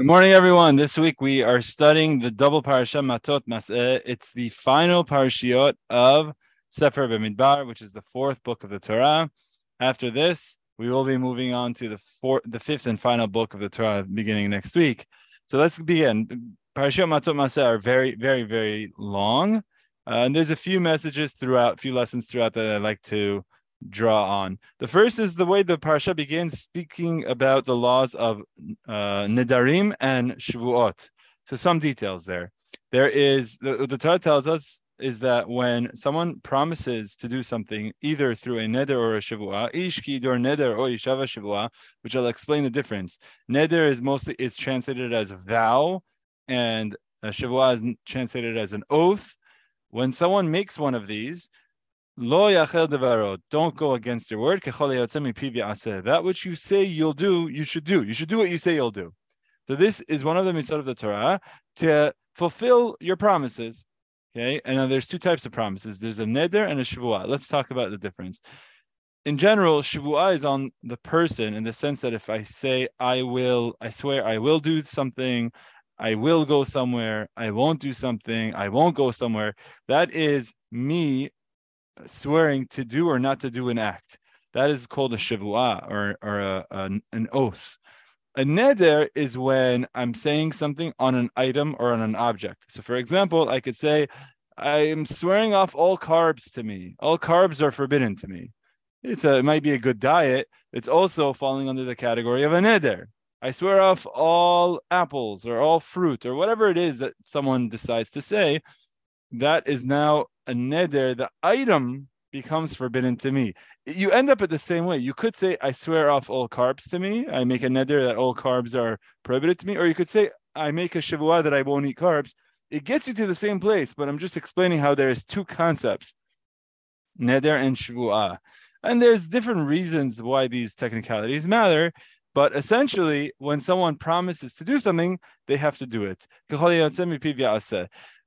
Good morning, everyone. This week we are studying the double parasha Matot Masei. It's the final parashiot of Sefer Bamidbar, which is the fourth book of the Torah. After this, we will be moving on to the fourth, the fifth and final book of the Torah beginning next week. So let's begin. Parashiot Matot Masei are very, very, very long, uh, and there's a few messages throughout, a few lessons throughout that I'd like to draw on. The first is the way the parsha begins speaking about the laws of uh, Nidarim and Shavuot. So some details there. There is the, the Torah tells us is that when someone promises to do something either through a neder or a shavua, ishki or neder or ishava shavua, which I'll explain the difference. Neder is mostly is translated as vow, and shavua is translated as an oath. When someone makes one of these, Lo yachel devaro. Don't go against your word. That which you say you'll do, you should do. You should do what you say you'll do. So this is one of the mitzvot of the Torah to fulfill your promises. Okay, and now there's two types of promises. There's a neder and a shavua. Let's talk about the difference. In general, shavua is on the person in the sense that if I say I will, I swear I will do something, I will go somewhere, I won't do something, I won't go somewhere. That is me swearing to do or not to do an act. That is called a shavua or, or a, a, an oath. A neder is when I'm saying something on an item or on an object. So, for example, I could say, I am swearing off all carbs to me. All carbs are forbidden to me. It's a, it might be a good diet. It's also falling under the category of a neder. I swear off all apples or all fruit or whatever it is that someone decides to say. That is now a neder, the item becomes forbidden to me. You end up at the same way. You could say, I swear off all carbs to me. I make a neder that all carbs are prohibited to me. Or you could say, I make a shavua that I won't eat carbs. It gets you to the same place, but I'm just explaining how there's two concepts, neder and shavua. And there's different reasons why these technicalities matter. But essentially, when someone promises to do something, they have to do it.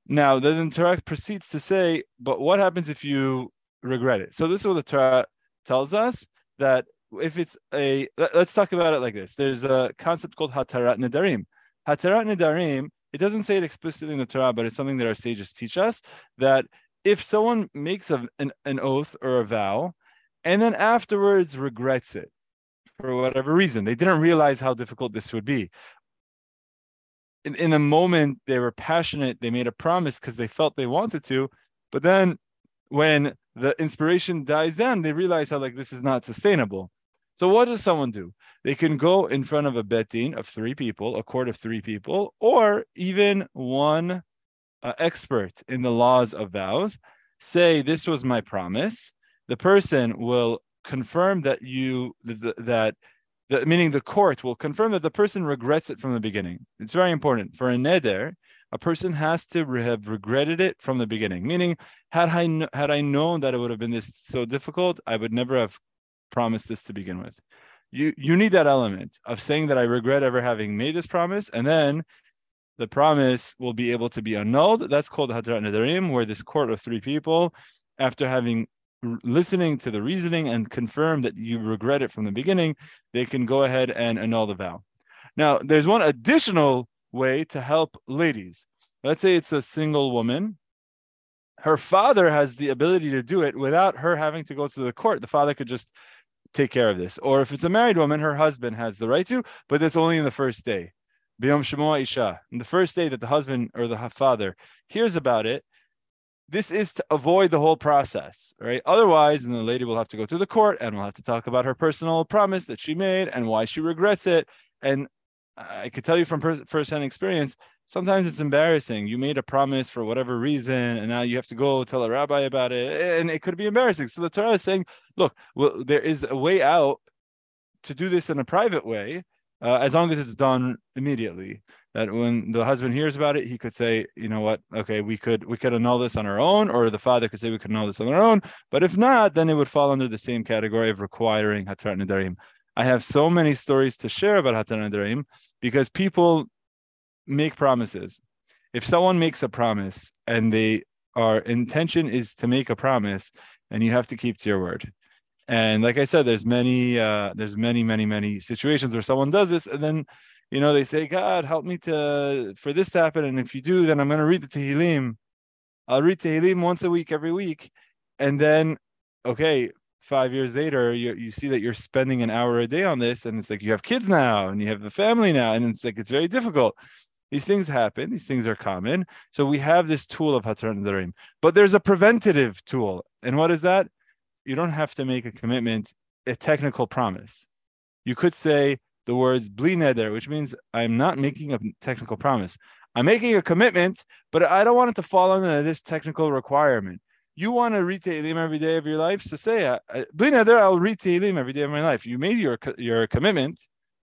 Now, then the Torah proceeds to say, but what happens if you regret it? So this is what the Torah tells us that if it's a let's talk about it like this. There's a concept called Hatarat Nedarim. Hatarat Nedarim, it doesn't say it explicitly in the Torah, but it's something that our sages teach us that if someone makes a, an, an oath or a vow and then afterwards regrets it for whatever reason, they didn't realize how difficult this would be in, in a moment they were passionate they made a promise because they felt they wanted to but then when the inspiration dies down they realize how like this is not sustainable. So what does someone do? They can go in front of a beit din of three people a court of three people or even one uh, expert in the laws of vows say this was my promise. The person will confirm that you that the, meaning the court will confirm that the person regrets it from the beginning. It's very important. For a neder, a person has to have regretted it from the beginning. Meaning, had I had I known that it would have been this so difficult, I would never have promised this to begin with. You you need that element of saying that I regret ever having made this promise, and then the promise will be able to be annulled. That's called Hatarat Nedarim, where this court of three people, after having listening to the reasoning and confirm that you regret it from the beginning, they can go ahead and annul the vow. Now, there's one additional way to help ladies. Let's say it's a single woman. Her father has the ability to do it without her having to go to the court. The father could just take care of this. Or if it's a married woman, her husband has the right to, but that's only in the first day. Biyom Shemua Isha. In the first day that the husband or the father hears about it, this is to avoid the whole process, right? Otherwise, and the lady will have to go to the court and we'll have to talk about her personal promise that she made and why she regrets it. And I could tell you from firsthand experience, sometimes it's embarrassing. You made a promise for whatever reason, and now you have to go tell a rabbi about it, and it could be embarrassing. So the Torah is saying, look, well, there is a way out to do this in a private way, uh, as long as it's done immediately that when the husband hears about it, he could say, you know what, okay, we could we could annul this on our own, or the father could say we could annul this on our own. But if not, then it would fall under the same category of requiring hatarat nedarim. I have so many stories to share about hatarat nedarim because people make promises. If someone makes a promise and they our intention is to make a promise, and you have to keep to your word. And like I said, there's many uh, there's many many many situations where someone does this and then you know, they say, God, help me to for this to happen. And if you do, then I'm going to read the Tehillim. I'll read Tehillim once a week, every week. And then, okay, five years later, you, you see that you're spending an hour a day on this. And it's like you have kids now and you have a family now. And it's like, it's very difficult. These things happen. These things are common. So we have this tool of Hatarat Nedarim. But there's a preventative tool. And what is that? You don't have to make a commitment, a technical promise. You could say the words bli neder, which means I'm not making a technical promise. I'm making a commitment, but I don't want it to fall under this technical requirement. You want to read Tehillim every day of your life, so say, uh, uh, bli neder, I'll read Tehillim every day of my life. You made your your commitment.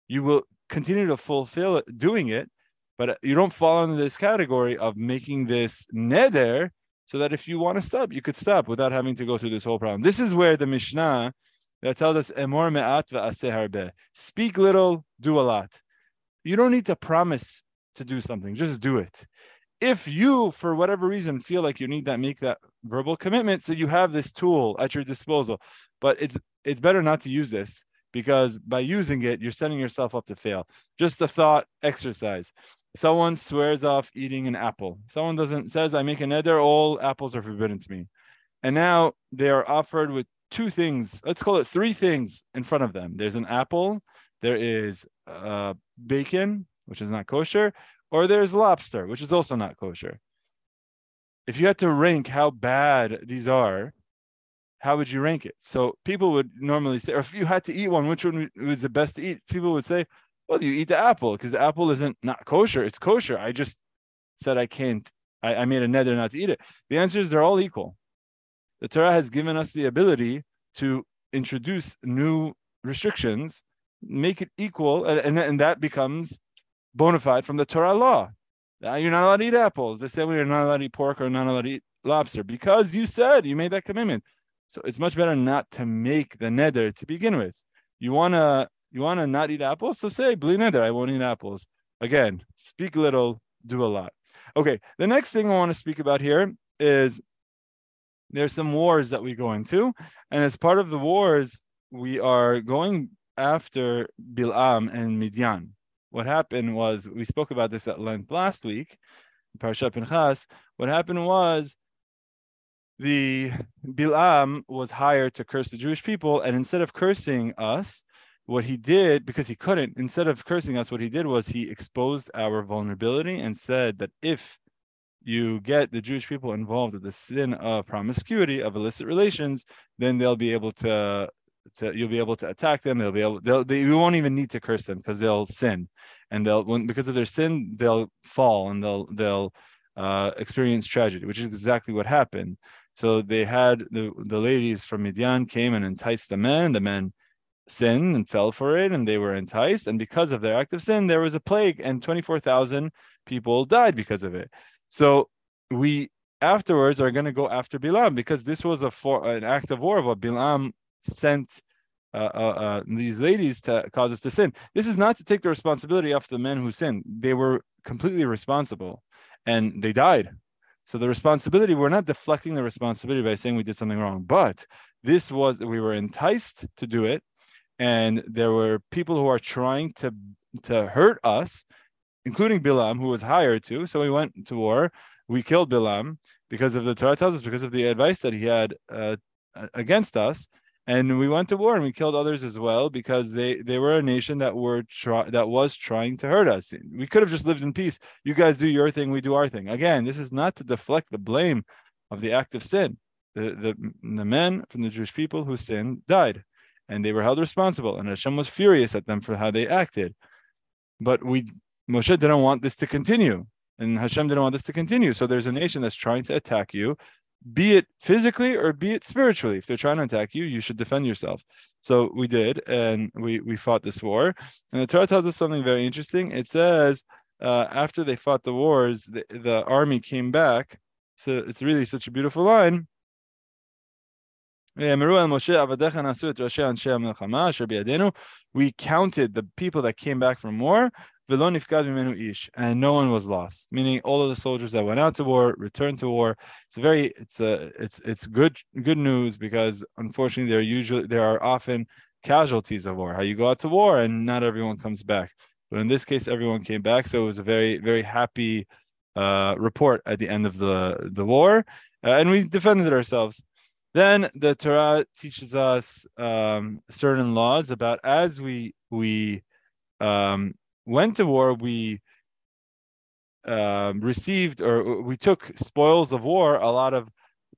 You will continue to fulfill it, doing it, but you don't fall under this category of making this neder so that if you want to stop, you could stop without having to go through this whole problem. This is where the Mishnah that tells us emor me'at Speak little, do a lot. You don't need to promise to do something, just do it. If you, for whatever reason, feel like you need that, make that verbal commitment, so you have this tool at your disposal. But it's it's better not to use this because by using it, you're setting yourself up to fail. Just a thought exercise. Someone swears off eating an apple. Someone doesn't says, I make a neder, all apples are forbidden to me. And now they are offered with two things, let's call it three things in front of them. There's an apple, there is uh, bacon, which is not kosher, or there's lobster, which is also not kosher. If you had to rank how bad these are, how would you rank it? So people would normally say, or if you had to eat one, which one was the best to eat? People would say, well, you eat the apple because the apple isn't not kosher. It's kosher. I just said I can't. I, I made a neder not to eat it. The answer is they're all equal. The Torah has given us the ability to introduce new restrictions, make it equal, and, and, and that becomes bona fide from the Torah law. You're not allowed to eat apples. They say we are not allowed to eat pork or not allowed to eat lobster because you said you made that commitment. So it's much better not to make the neder to begin with. You wanna you wanna not eat apples, so say bli neder. I won't eat apples. Again, speak little, do a lot. Okay, the next thing I want to speak about here is there's some wars that we go into, and as part of the wars, we are going after Bilaam and Midian. What happened was we spoke about this at length last week, Parashat Pinchas. What happened was the Bilaam was hired to curse the Jewish people, and instead of cursing us, what he did because he couldn't, instead of cursing us, what he did was he exposed our vulnerability and said that if you get the Jewish people involved with the sin of promiscuity of illicit relations, then they'll be able to, to you'll be able to attack them. They'll be able they'll they you won't even need to curse them because they'll sin, and they'll when because of their sin they'll fall and they'll they'll uh, experience tragedy, which is exactly what happened. So they had the, the ladies from Midian came and enticed the men. The men sinned and fell for it, and they were enticed. And because of their act of sin, there was a plague, and 24,000 people died because of it. So we afterwards are going to go after Bilaam because this was a for an act of war. What Bilaam sent uh, uh, uh, these ladies to cause us to sin. This is not to take the responsibility off the men who sinned. They were completely responsible, and they died. So the responsibility, we're not deflecting the responsibility by saying we did something wrong, but this was we were enticed to do it, and there were people who are trying to to hurt us, including Bilaam, who was hired to. So we went to war. We killed Bilaam because of the Torah tells us because of the advice that he had uh, against us, and we went to war and we killed others as well because they they were a nation that were try, that was trying to hurt us. We could have just lived in peace. You guys do your thing we do our thing. Again this is not to deflect the blame of the act of sin. The the, the men from the jewish people who sinned died and they were held responsible and hashem was furious at them for how they acted but we moshe didn't want this to continue and hashem didn't want this to continue so there's a nation that's trying to attack you be it physically or be it spiritually. If they're trying to attack you, you should defend yourself. So we did, and we we fought this war. And the Torah tells us something very interesting. It says uh, after they fought the wars, the, the army came back. So it's really such a beautiful line. We counted the people that came back from war, and no one was lost. Meaning, all of the soldiers that went out to war returned to war. It's very, it's a, it's it's good good news because unfortunately there are usually there are often casualties of war. How you go out to war and not everyone comes back. But in this case, everyone came back, so it was a very very happy uh, report at the end of the the war, uh, and we defended ourselves. Then the Torah teaches us um, certain laws about as we we um, went to war, we um, received or we took spoils of war, a lot of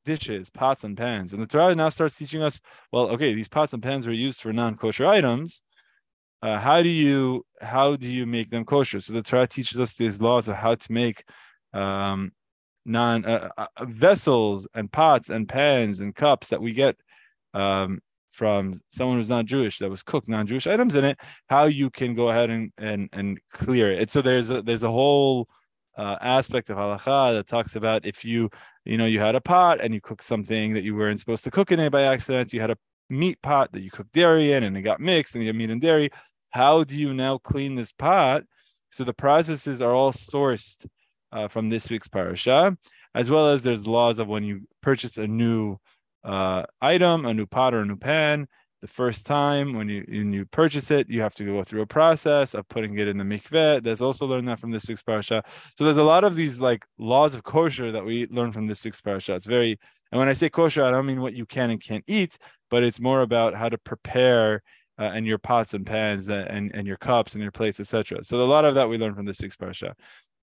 dishes, pots and pans. And the Torah now starts teaching us, well, okay, these pots and pans were used for non-kosher items. Uh, how do you how do you make them kosher? So the Torah teaches us these laws of how to make um, non uh, uh, vessels and pots and pans and cups that we get um, from someone who's not Jewish that was cooked non-Jewish items in it. How you can go ahead and and and clear it. So there's a, there's a whole uh, aspect of halacha that talks about if you you know you had a pot and you cooked something that you weren't supposed to cook in it by accident you had a meat pot that you cooked dairy in and it got mixed and you had meat and dairy how do you now clean this pot so the processes are all sourced uh, from this week's parasha as well as there's laws of when you purchase a new uh, item a new pot or a new pan the first time when you when you purchase it, you have to go through a process of putting it in the mikveh. There's also learned that from this week's parasha. So there's a lot of these like laws of kosher that we learn from this week's parasha. It's very and when I say kosher, I don't mean what you can and can't eat, but it's more about how to prepare uh, and your pots and pans and, and, and your cups and your plates, etc. So a lot of that we learn from this week's parasha.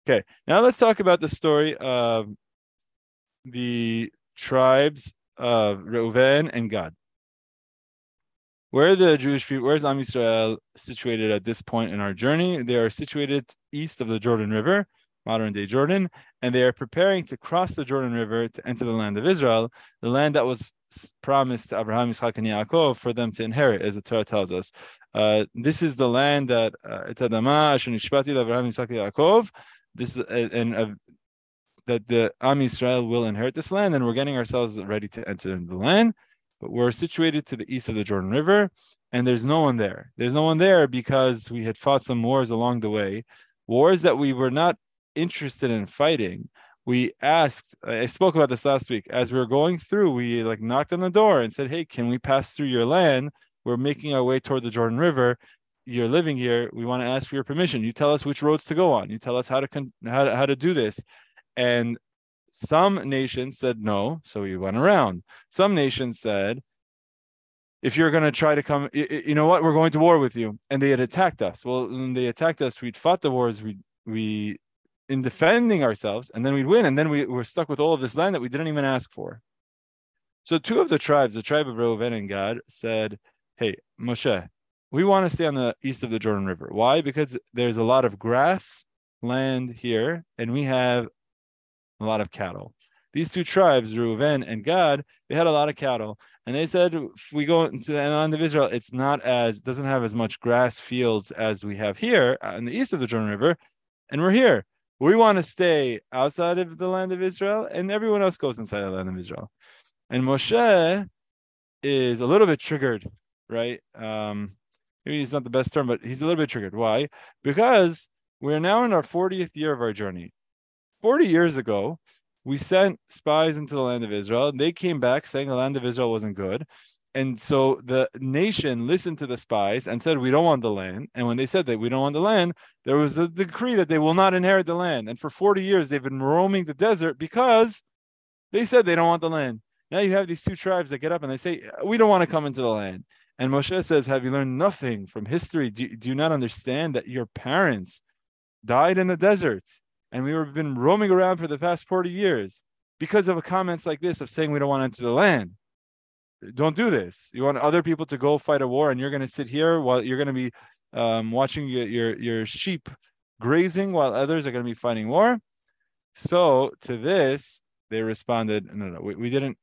Okay, now let's talk about the story of the tribes of Reuven and Gad. Where are the Jewish people, where's Am Yisrael situated at this point in our journey? They are situated east of the Jordan River, modern day Jordan, and they are preparing to cross the Jordan River to enter the land of Israel, the land that was promised to Abraham, Yitzchak, and Yaakov for them to inherit, as the Torah tells us. Uh, this is the land that uh, it's Adama, Abraham, Yitzchak, Yaakov. This is and uh, that the Am Israel will inherit this land, and we're getting ourselves ready to enter the land but we're situated to the east of the Jordan River, and there's no one there. There's no one there because we had fought some wars along the way, wars that we were not interested in fighting. We asked, I spoke about this last week. As we were going through, we like knocked on the door and said, Hey, can we pass through your land? We're making our way toward the Jordan River. You're living here. We want to ask for your permission. You tell us which roads to go on. You tell us how to con- how to, how to do this. And some nations said no, so we went around. Some nations said, if you're going to try to come, you, you, know what, we're going to war with you. And they had attacked us. Well, when they attacked us, we'd fought the wars, we, we, in defending ourselves, and then we'd win. And then we were stuck with all of this land that we didn't even ask for. So two of the tribes, the tribe of Reuven and Gad, said, Hey, Moshe, we want to stay on the east of the Jordan River. Why? Because there's a lot of grass land here, and we have a lot of cattle. These two tribes, Reuven and Gad, they had a lot of cattle. And they said, if we go into the land of Israel, it's not as, doesn't have as much grass fields as we have here uh, in the east of the Jordan River. And we're here. We want to stay outside of the land of Israel, and everyone else goes inside the land of Israel. And Moshe is a little bit triggered, right? Um, maybe he's not the best term, but he's a little bit triggered. Why? Because we're now in our 40th year of our journey. 40 years ago, we sent spies into the land of Israel, and they came back saying the land of Israel wasn't good. And so the nation listened to the spies and said, We don't want the land. And when they said that we don't want the land, there was a decree that they will not inherit the land. And for 40 years, they've been roaming the desert because they said they don't want the land. Now you have these two tribes that get up and they say, We don't want to come into the land. And Moshe says, Have you learned nothing from history? Do, do you not understand that your parents died in the desert? and we have been roaming around for the past 40 years because of comments like this of saying we don't want to enter the land. Don't do this. You want other people to go fight a war, and you're going to sit here while you're going to be um, watching your, your your sheep grazing while others are going to be fighting war. So to this, they responded, "No, no, we, we didn't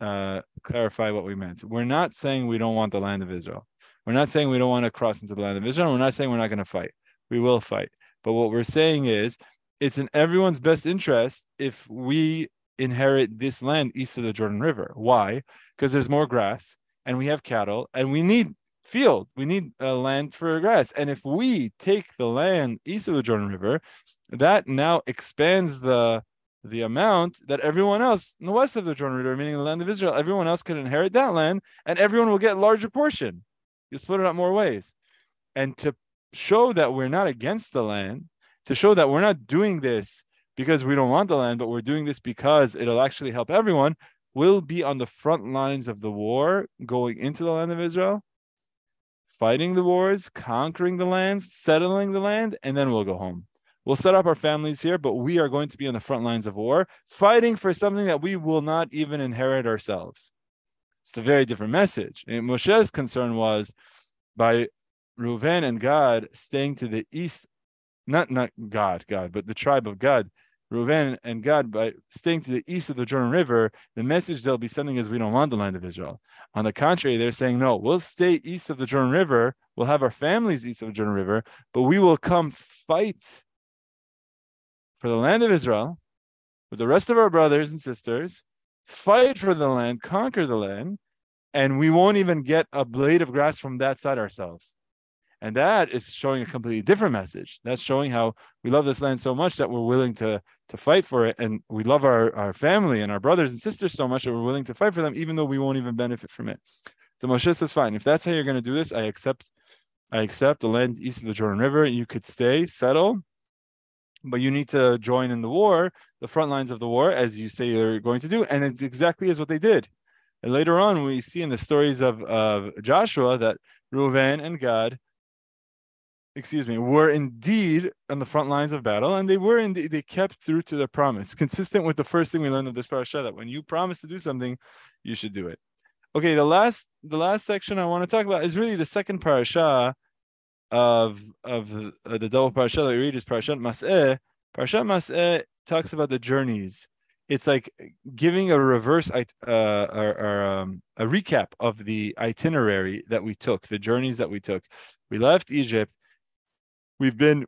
uh, clarify what we meant. We're not saying we don't want the land of Israel. We're not saying we don't want to cross into the land of Israel. We're not saying we're not going to fight. We will fight. But what we're saying is it's in everyone's best interest if we inherit this land east of the Jordan River. Why? Because there's more grass and we have cattle and we need field. We need uh, land for grass. And if we take the land east of the Jordan River, that now expands the the amount that everyone else in the west of the Jordan River, meaning the land of Israel, everyone else can inherit that land and everyone will get a larger portion. You split it up more ways. And to show that we're not against the land, to show that we're not doing this because we don't want the land, but we're doing this because it'll actually help everyone, will be on the front lines of the war going into the land of Israel, fighting the wars, conquering the lands, settling the land, and then we'll go home. We'll set up our families here, but we are going to be on the front lines of war, fighting for something that we will not even inherit ourselves. It's a very different message. And Moshe's concern was by Reuven and Gad staying to the east, not not God, God, but the tribe of Gad, Reuven and Gad, by staying to the east of the Jordan River, the message they'll be sending is we don't want the land of Israel. On the contrary, they're saying no, we'll stay east of the Jordan River, we'll have our families east of the Jordan River, but we will come fight for the land of Israel with the rest of our brothers and sisters, fight for the land, conquer the land, and we won't even get a blade of grass from that side ourselves. And that is showing a completely different message. That's showing how we love this land so much that we're willing to, to fight for it. And we love our, our family and our brothers and sisters so much that we're willing to fight for them, even though we won't even benefit from it. So Moshe says, fine, if that's how you're going to do this, I accept I accept the land east of the Jordan River. You could stay, settle, but you need to join in the war, the front lines of the war, as you say you're going to do. And it's exactly as what they did. And later on, we see in the stories of, of Joshua that Reuven and God, excuse me, were indeed on the front lines of battle, and they were indeed they kept through to their promise, consistent with the first thing we learned of this parasha that when you promise to do something, you should do it. Okay, the last the last section I want to talk about is really the second parasha of of the, uh, the double parasha that we read is Parashat Masei. Parashat Masei talks about the journeys. It's like giving a reverse uh, or, or um, a recap of the itinerary that we took, the journeys that we took. We left Egypt we've been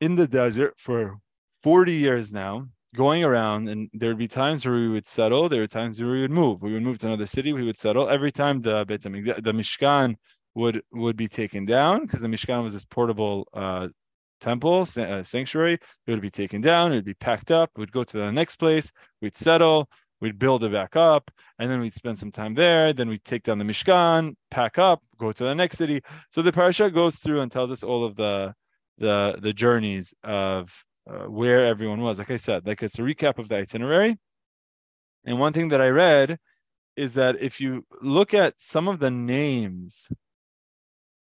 in the desert for 40 years now going around and there would be times where we would settle there were times where we would move we would move to another city we would settle every time the the mishkan would would be taken down because the mishkan was this portable uh, temple uh, sanctuary it would be taken down it would be packed up we'd go to the next place we'd settle we'd build it back up and then we'd spend some time there then we'd take down the mishkan pack up go to the next city so the parasha goes through and tells us all of the the the journeys of uh, where everyone was. Like I said, like it's a recap of the itinerary. And one thing that I read is that if you look at some of the names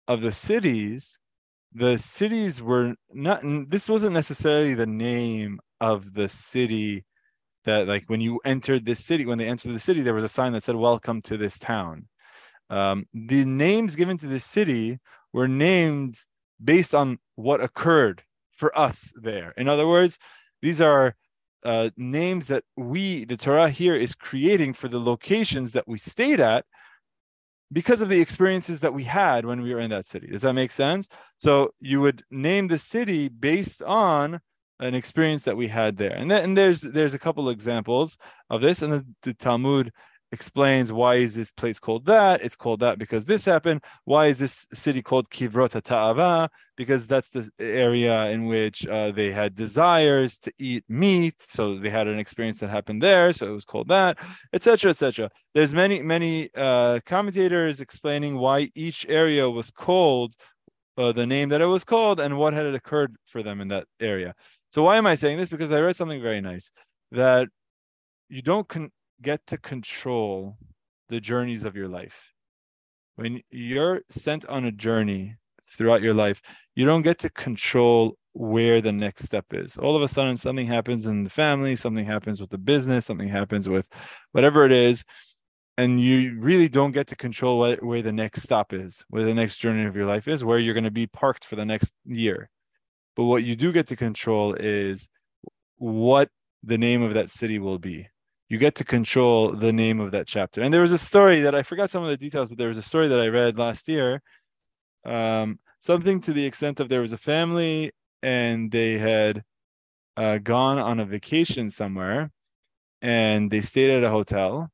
of the cities, the cities were not. This wasn't necessarily the name of the city that, like, when you entered this city, when they entered the city, there was a sign that said "Welcome to this town." Um, the names given to the city were named based on what occurred for us there. In other words, these are uh, names that we, the Torah here, is creating for the locations that we stayed at because of the experiences that we had when we were in that city. Does that make sense? So you would name the city based on an experience that we had there. And then and there's there's a couple examples of this, and the, the Talmud explains why is this place called that? It's called that because this happened. Why is this city called Kivrot Ta'ava? Because that's the area in which uh, they had desires to eat meat, so they had an experience that happened there, so it was called that, etc., etc. There's many many uh, commentators explaining why each area was called uh, the name that it was called and what had occurred for them in that area. So why am I saying this? Because I read something very nice that you don't con- get to control the journeys of your life. When you're sent on a journey throughout your life, you don't get to control where the next step is. All of a sudden, something happens in the family, something happens with the business, something happens with whatever it is. And you really don't get to control what, where the next stop is, where the next journey of your life is, where you're going to be parked for the next year. But what you do get to control is what the name of that city will be you get to control the name of that chapter. And there was a story that I forgot some of the details, but there was a story that I read last year. Um, something to the extent of there was a family and they had uh, gone on a vacation somewhere and they stayed at a hotel.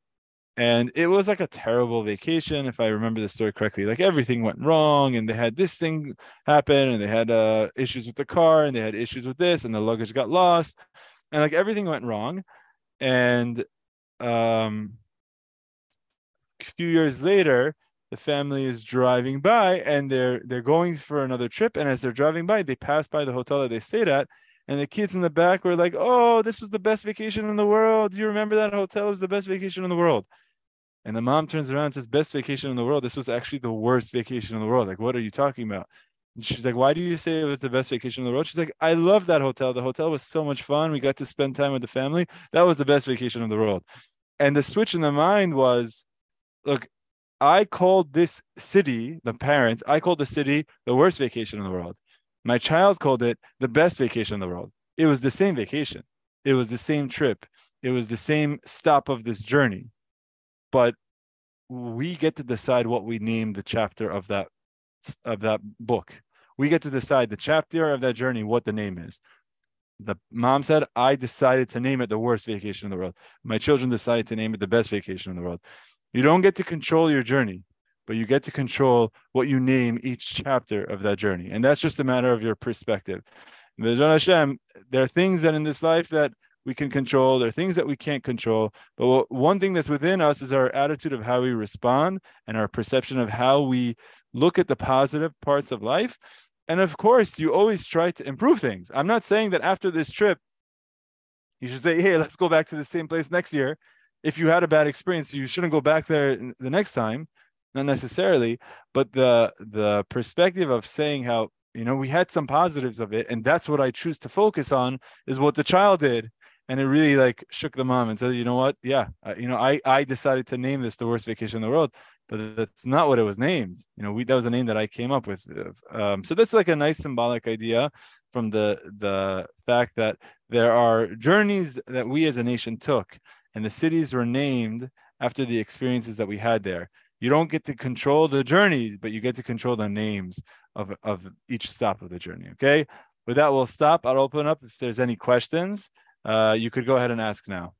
And it was like a terrible vacation, if I remember the story correctly. Like everything went wrong, and they had this thing happen, and they had uh, issues with the car, and they had issues with this, and the luggage got lost, and like everything went wrong and um, a few years later, the family is driving by and they're they're going for another trip. And as they're driving by they pass by the hotel that they stayed at. And the kids in the back were like oh this was the best vacation in the world. Do you remember that hotel? It was the best vacation in the world. And the mom turns around and says best vacation in the world. This was actually the worst vacation in the world. Like what are you talking about and she's like why do you say it was the best vacation in the world she's like i love that hotel the hotel was so much fun we got to spend time with the family that was the best vacation in the world and the switch in the mind was look I called this city, the parents, I called the city the worst vacation in the world. My child called it the best vacation in the world. It was the same vacation. It was the same trip. It was the same stop of this journey. But we get to decide what we name the chapter of that of that book. We get to decide the chapter of that journey, what the name is. The mom said, I decided to name it the worst vacation in the world. My children decided to name it the best vacation in the world. You don't get to control your journey, but you get to control what you name each chapter of that journey. And that's just a matter of your perspective. Hashem, there are things that in this life that we can control. There are things that we can't control. But one thing that's within us is our attitude of how we respond and our perception of how we look at the positive parts of life. And of course, you always try to improve things. I'm not saying that after this trip, you should say, hey, let's go back to the same place next year if you had a bad experience, you shouldn't go back there the next time, not necessarily. But the the perspective of saying how you know we had some positives of it, and that's what I choose to focus on is what the child did, and it really like shook the mom and said, you know what, yeah, you know, I I decided to name this the worst vacation in the world, but that's not what it was named. You know, we that was a name that I came up with. Um, so that's like a nice symbolic idea from the the fact that there are journeys that we as a nation took and the cities were named after the experiences that we had there. You don't get to control the journey, but you get to control the names of, of each stop of the journey. Okay. With that, we'll stop. I'll open up if there's any questions. Uh, you could go ahead and ask now.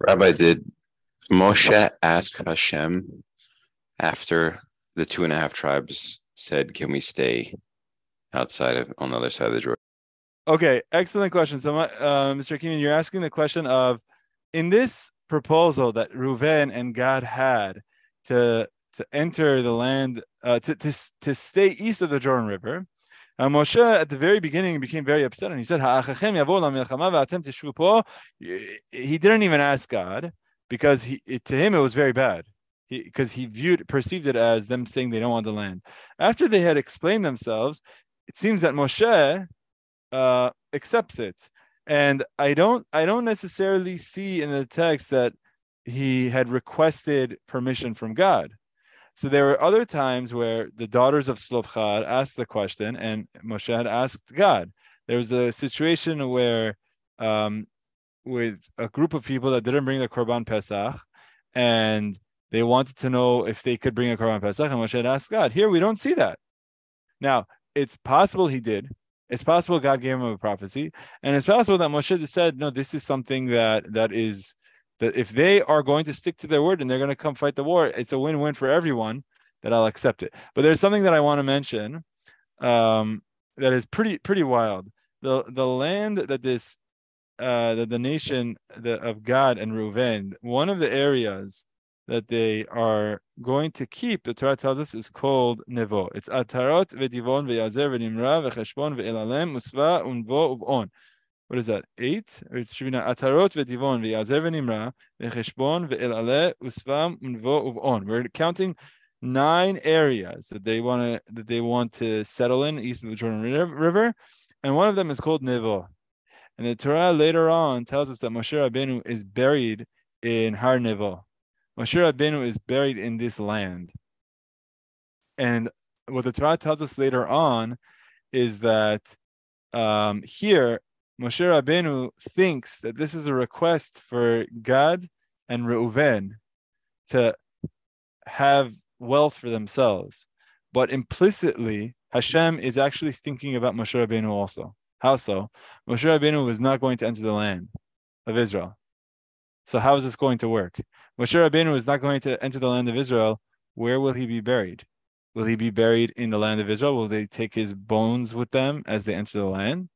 Rabbi, did Moshe ask Hashem after the two and a half tribes said, Can we stay outside of on the other side of the Jordan? Okay, excellent question. So, uh, Mr. Keenan, you're asking the question of in this proposal that Reuven and Gad had to to enter the land uh, to, to to stay east of the Jordan River. Uh, Moshe at the very beginning became very upset and he said, He didn't even ask God because he, it, to him it was very bad because he, he viewed perceived it as them saying they don't want the land. After they had explained themselves, it seems that Moshe uh, accepts it. And I don't I don't necessarily see in the text that he had requested permission from God. So there were other times where the daughters of Slofchad asked the question, and Moshe had asked God. There was a situation where, um, with a group of people that didn't bring the Korban Pesach, and they wanted to know if they could bring a Korban Pesach, and Moshe had asked God. Here we don't see that. Now it's possible he did, it's possible God gave him a prophecy, and it's possible that Moshe said, "No, this is something that that is that if they are going to stick to their word and they're going to come fight the war, it's a win-win for everyone. That I'll accept it." But there's something that I want to mention um, that is pretty pretty wild. The the land that this uh, that the nation the, of Gad and Reuven, one of the areas that they are going to keep, the Torah tells us, is called Nevo. It's Atarot v'Divon v'Yazer v'Nimra v'Cheshbon v'Elalem Usva Unvo Uvon. What is that? Eight? It should be Atarot v'Divon v'Yazer v'Nimra v'Cheshbon v'Elale Usva Unvo Uvon. We're counting nine areas that they want to that they want to settle in east of the Jordan River, and one of them is called Nevo. And the Torah later on tells us that Moshe Rabbeinu is buried in Har Nevo. Moshe Rabbeinu is buried in this land. And what the Torah tells us later on is that um, here, Moshe Rabbeinu thinks that this is a request for Gad and Reuven to have wealth for themselves. But implicitly, Hashem is actually thinking about Moshe Rabbeinu also. How so? Moshe Rabbeinu was not going to enter the land of Israel. So how is this going to work? Moshe Rabbeinu is not going to enter the land of Israel. Where will he be buried? Will he be buried in the land of Israel? Will they take his bones with them as they enter the land?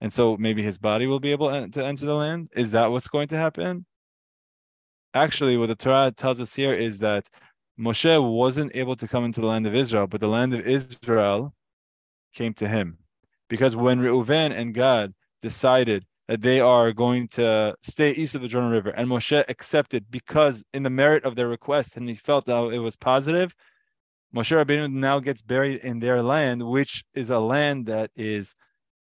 And so maybe his body will be able to enter the land? Is that what's going to happen? Actually, what the Torah tells us here is that Moshe wasn't able to come into the land of Israel, but the land of Israel came to him. Because when Reuven and Gad decided that they are going to stay east of the Jordan River, and Moshe accepted because in the merit of their request, and he felt that it was positive, Moshe Rabbeinu now gets buried in their land, which is a land that is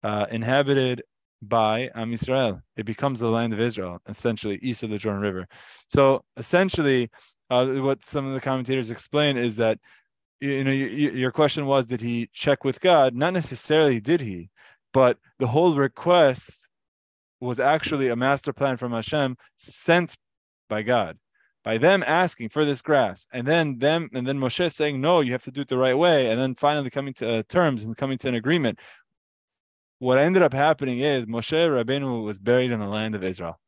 uh, inhabited by Am Yisrael. It becomes the land of Israel, essentially east of the Jordan River. So essentially, uh, what some of the commentators explain is that you know you, your question was did he check with God? Not necessarily did he, but the whole request was actually a master plan from Hashem sent by God by them asking for this grass and then them and then Moshe saying no you have to do it the right way and then finally coming to uh, terms and coming to an agreement what ended up happening is Moshe Rabbeinu was buried in the land of Israel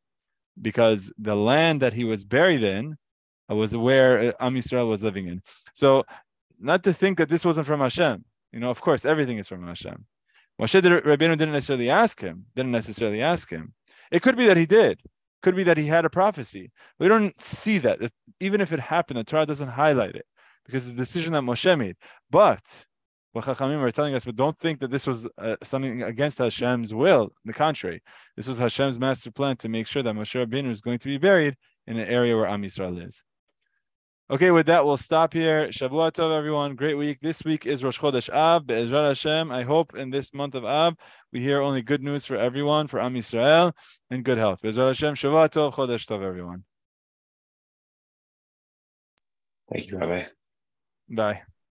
because the land that he was buried in was where uh, Am Yisrael was living in so not to think that this wasn't from Hashem you know of course everything is from Hashem Moshe Rabbeinu didn't necessarily ask him didn't necessarily ask him it could be that he did could be that he had a prophecy. We don't see that. Even if it happened, the Torah doesn't highlight it because it's a decision that Moshe made. But what Chachamim are telling us, but don't think that this was uh, something against Hashem's will. the contrary, this was Hashem's master plan to make sure that Moshe Rabbeinu is going to be buried in an area where Am Yisrael is. Okay, with that, we'll stop here. Shavua Tov, everyone. Great week. This week is Rosh Chodesh Av, Be'ezrat Hashem. I hope in this month of Av, we hear only good news for everyone, for Am Yisrael, and good health. Be'ezrat Hashem, Shavua Tov, Chodesh Tov, everyone. Thank you, Rabbi. Bye.